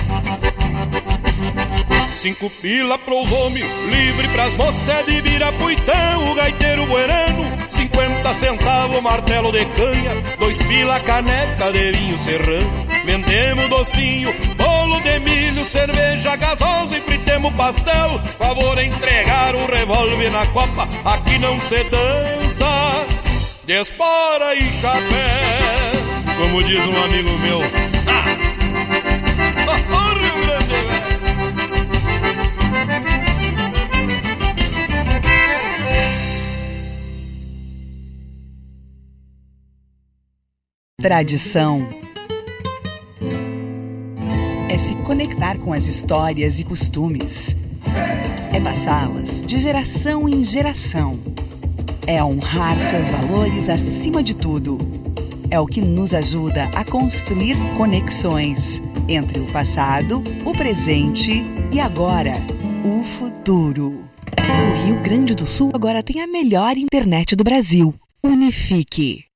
Cinco pila pros homens, livre pras moças de Birapuitão, o gaiteiro buerano, 50 centavos martelo de canha, dois pila caneca de vinho serrano. Vendemos docinho, bolo de milho, cerveja gasosa e fritemos pastel. Favor entregar um revólver na copa, aqui não se dança, de espora e chapéu. Como diz um amigo meu, Tradição é se conectar com as histórias e costumes. É passá-las de geração em geração. É honrar seus valores acima de tudo. É o que nos ajuda a construir conexões entre o passado, o presente e agora, o futuro. O Rio Grande do Sul agora tem a melhor internet do Brasil. Unifique.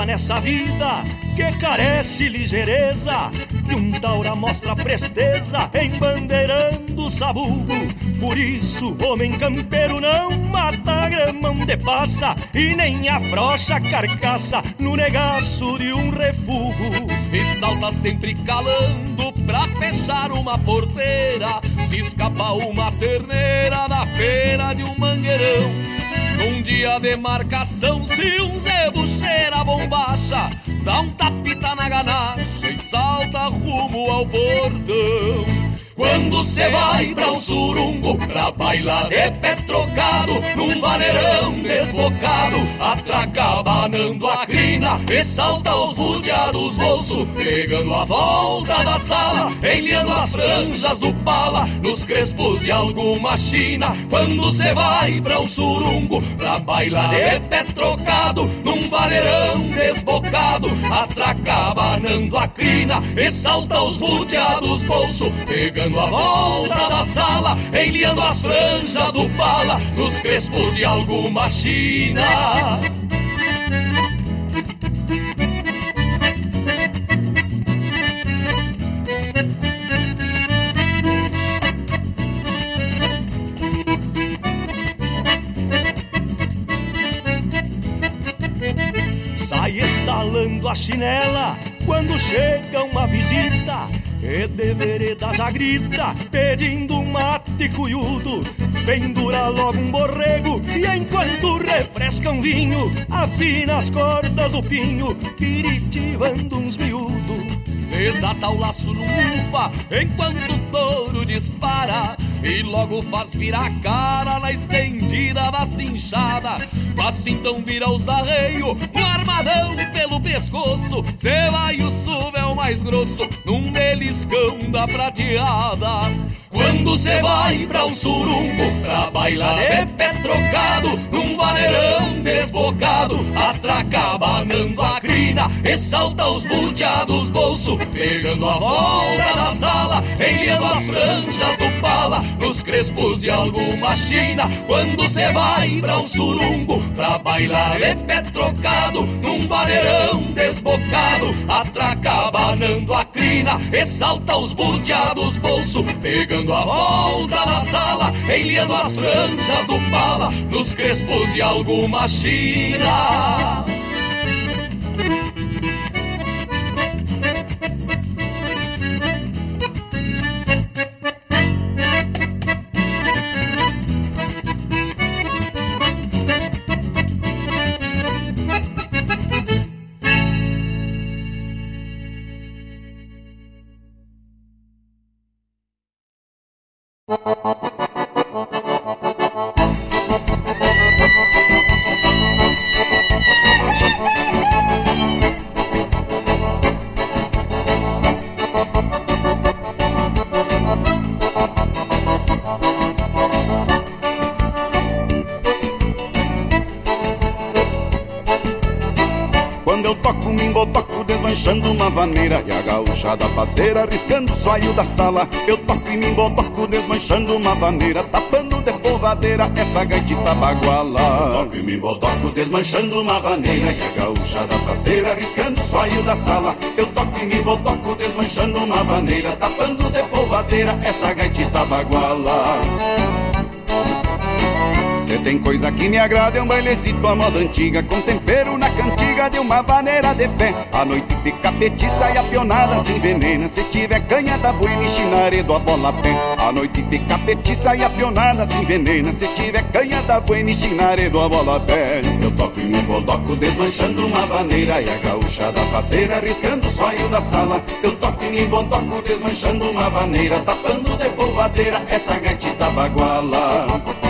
Coisa nessa vida que carece ligeireza. Que um taura mostra presteza embandeirando o sabugo. Por isso, homem campeiro não mata grama onde passa e nem afrocha a carcaça no negaço de um refugo. E salta sempre calando pra fechar uma porteira. Se escapa uma terneira da feira de um mangueirão. Dia de marcação, se um zebu cheira a bombacha, dá um tapita na ganacha e salta rumo ao portão. Quando cê vai pra um surungo Pra bailar de pé trocado Num vaneirão desbocado. Atraca abanando a crina E salta os budeados bolso Pegando a volta da sala Enliando as franjas do pala Nos crespos de alguma china. Quando cê vai pra um surungo Pra bailar de pé trocado Num vaneirão desbocado. Atraca abanando a crina E salta os budeados bolso Pegando a volta da sala, enliando as franjas do pala nos crespos de alguma china. Sai estalando a chinela quando chega uma visita. E de já grita, pedindo um mate cuiudo. Pendura logo um borrego e enquanto refresca um vinho, afina as cordas do pinho, piritivando uns miúdos. Desata o laço no upa enquanto o touro dispara e logo faz virar a cara na estendida da cinchada. Passa então vira os arreios, um armadão pelo pescoço. Cê vai o suvel mais grosso num beliscão da prateada. Quando cê vai pra um surungo Pra bailar de pé trocado Num vaneirão desbocado Atraca abanando a crina E salta os buteados bolso Pegando a volta da sala Enliando as franjas do pala Nos crespos de alguma china Quando cê vai pra um surungo Pra bailar de pé trocado Num vaneirão desbocado Atraca abanando a crina E salta os buteados bolso Pegando a volta da sala, enliando as franjas do pala, nos crespos de alguma china. Vaneira. E a gauchada parceira riscando o soio da sala. Eu toco em mimbo, toco desmanchando uma vaneira Tapando de polvadeira essa gaitita baguala Toco em mimbo, toco desmanchando uma vaneira E a gauchada parceira riscando o da sala. Eu toco em mimbo, toco desmanchando uma vaneira Tapando de polvadeira essa gaitita baguala Cê tem coisa que me agrada, é um bailecito à moda antiga Com tempero na cantiga de uma vaneira de fé. A noite fica petiça e a pionada se envenena Se tiver canha da e chinaredo a bola pé A noite fica petiça e a pionada se envenena. Se tiver canha da buina e chinaredo a bola pé. Eu toco em mim, toco desmanchando uma vaneira. E a gaúcha da faceira riscando o sonho da sala. Eu toco em mim, toco desmanchando uma vaneira. Tapando de polvadeira essa gaitita baguala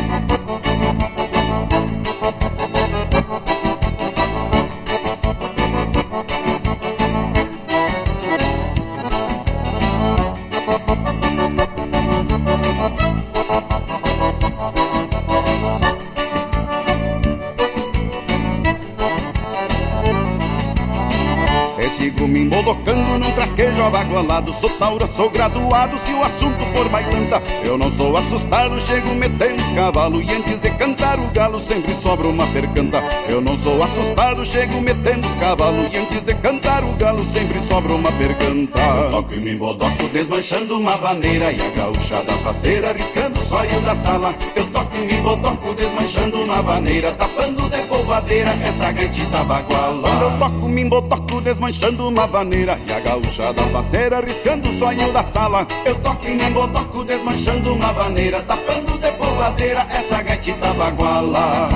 abagualado Sou taura, sou graduado, se o assunto for bailanta Eu não sou assustado, chego metendo cavalo E antes de cantar o galo sempre sobra uma percanta. Eu não sou assustado, chego metendo cavalo E antes de cantar o galo sempre sobra uma percanta. Eu toco e me embodoco desmanchando uma vaneira E a gauchada faceira riscando o soio da sala. Eu toco e me embodoco desmanchando uma vaneira Tapando de polvadeira essa gaitita baguala Quando eu toco, me embodoco desmanchando uma vaneira E a gauchada faceira riscando o sonho da sala. Eu toco e me embodoco desmanchando uma vaneira Tapando de polvadeira essa gaitita baguala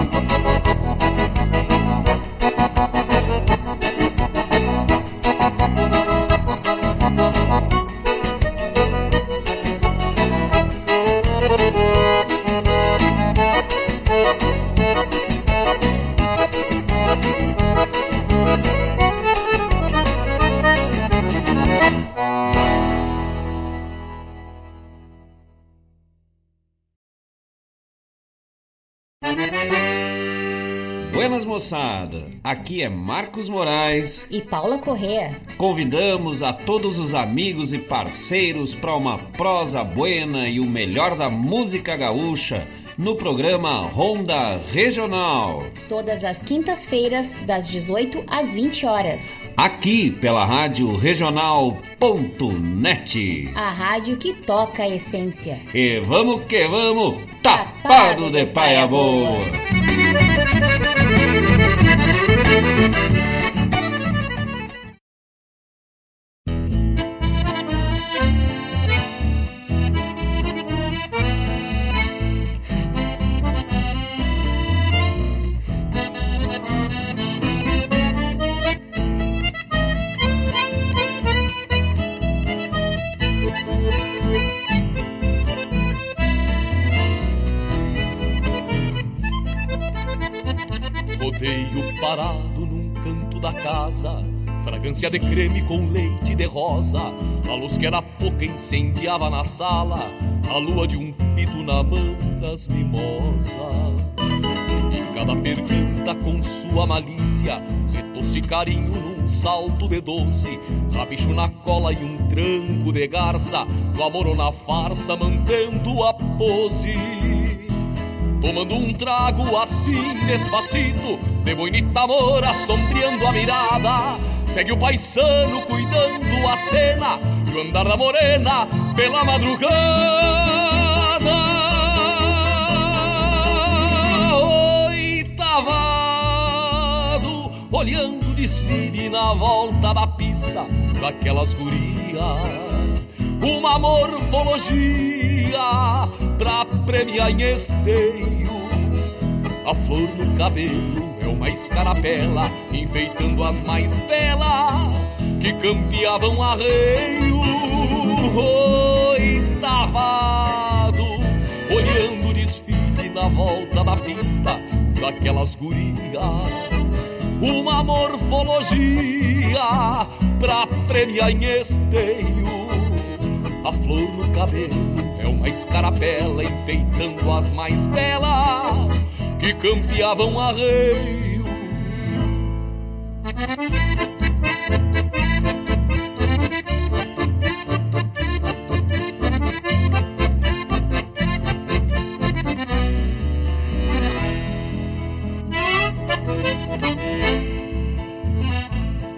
moçada, aqui é Marcos Moraes e Paula Correa. Convidamos a todos os amigos e parceiros para uma prosa buena e o melhor da música gaúcha no programa Ronda Regional. Todas as quintas-feiras, das 18 às 20 horas. Aqui pela Rádio Regional.net. A rádio que toca a essência. E vamos que vamos, tapado de paia boa. Fragrância de creme com leite de rosa. A luz que era pouca incendiava na sala, a lua de um pito na mão das mimosas. E cada pergunta com sua malícia, retosse carinho num salto de doce, rabicho na cola e um tranco de garça, no amor ou na farsa, mantendo a pose. Tomando um trago assim despacito De bonita amor assombreando a mirada Segue o paisano cuidando a cena E o andar da morena pela madrugada Oitavado Olhando o desfile na volta da pista Daquelas gurias Uma morfologia pra premiar em esteio. A flor no cabelo é uma escarapela, enfeitando as mais belas que campeavam arreio. Oitavado, olhando o desfile na volta da pista daquelas gurias. Uma morfologia pra premiar em esteio. A flor no cabelo é uma escarapela enfeitando as mais belas que campeavam arreio.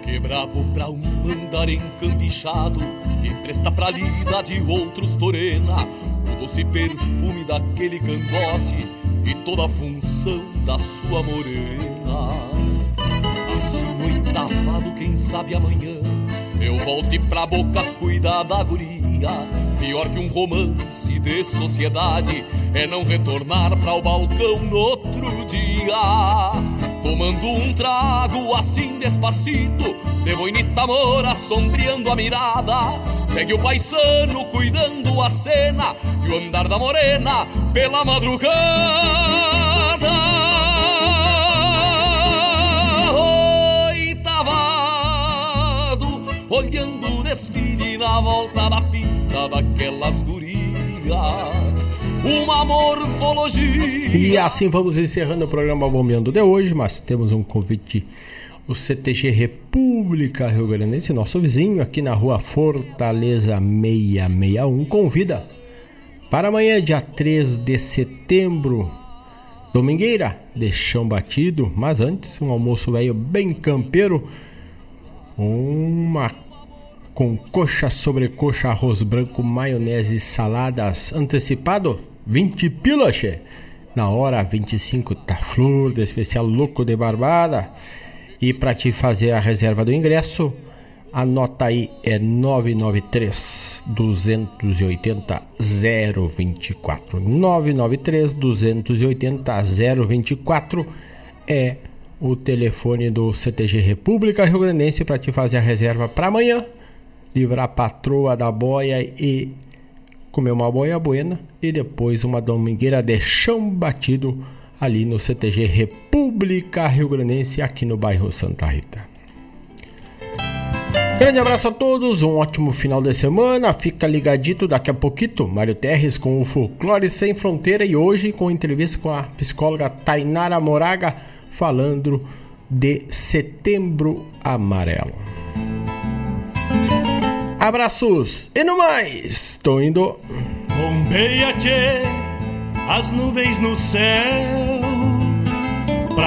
Que brabo pra um andar encambichado e presta pra lida de outros torena o doce perfume daquele cangote e toda a função da sua morena. Assim oitavado, quem sabe amanhã eu volte pra boca cuidar da guria. Pior que um romance de sociedade é não retornar pra o balcão no outro dia. Tomando um trago assim despacito, de boinita mora sombreando a mirada. Segue o paisano cuidando a cena e o andar da morena pela madrugada. Oitavado, olhando o desfile na volta da pista daquelas gurias. Uma morfologia. E assim vamos encerrando o programa Bombeando de hoje, mas temos um convite. O CTG República Rio Grandense, nosso vizinho, aqui na rua Fortaleza 661, convida para amanhã, dia 3 de setembro, domingueira, de chão batido, mas antes, um almoço velho bem campeiro, uma com coxa sobre coxa, arroz branco, maionese saladas antecipado, 20 pila, che. Na hora 25 tá flor de especial louco de barbada. E para te fazer a reserva do ingresso, anota aí é 993 280 024. 993 280 024 é o telefone do CTG República Rio Grandense para te fazer a reserva para amanhã, livrar a patroa da boia e comer uma boia buena e depois uma domingueira de chão batido ali no CTG República Rio Grandense, aqui no bairro Santa Rita. Grande abraço a todos, um ótimo final de semana. Fica ligadito daqui a pouquinho, Mário Terres com o Folclore Sem Fronteira e hoje com entrevista com a psicóloga Tainara Moraga falando de Setembro Amarelo. Abraços e no mais, tô indo. Bombeia, as nuvens no céu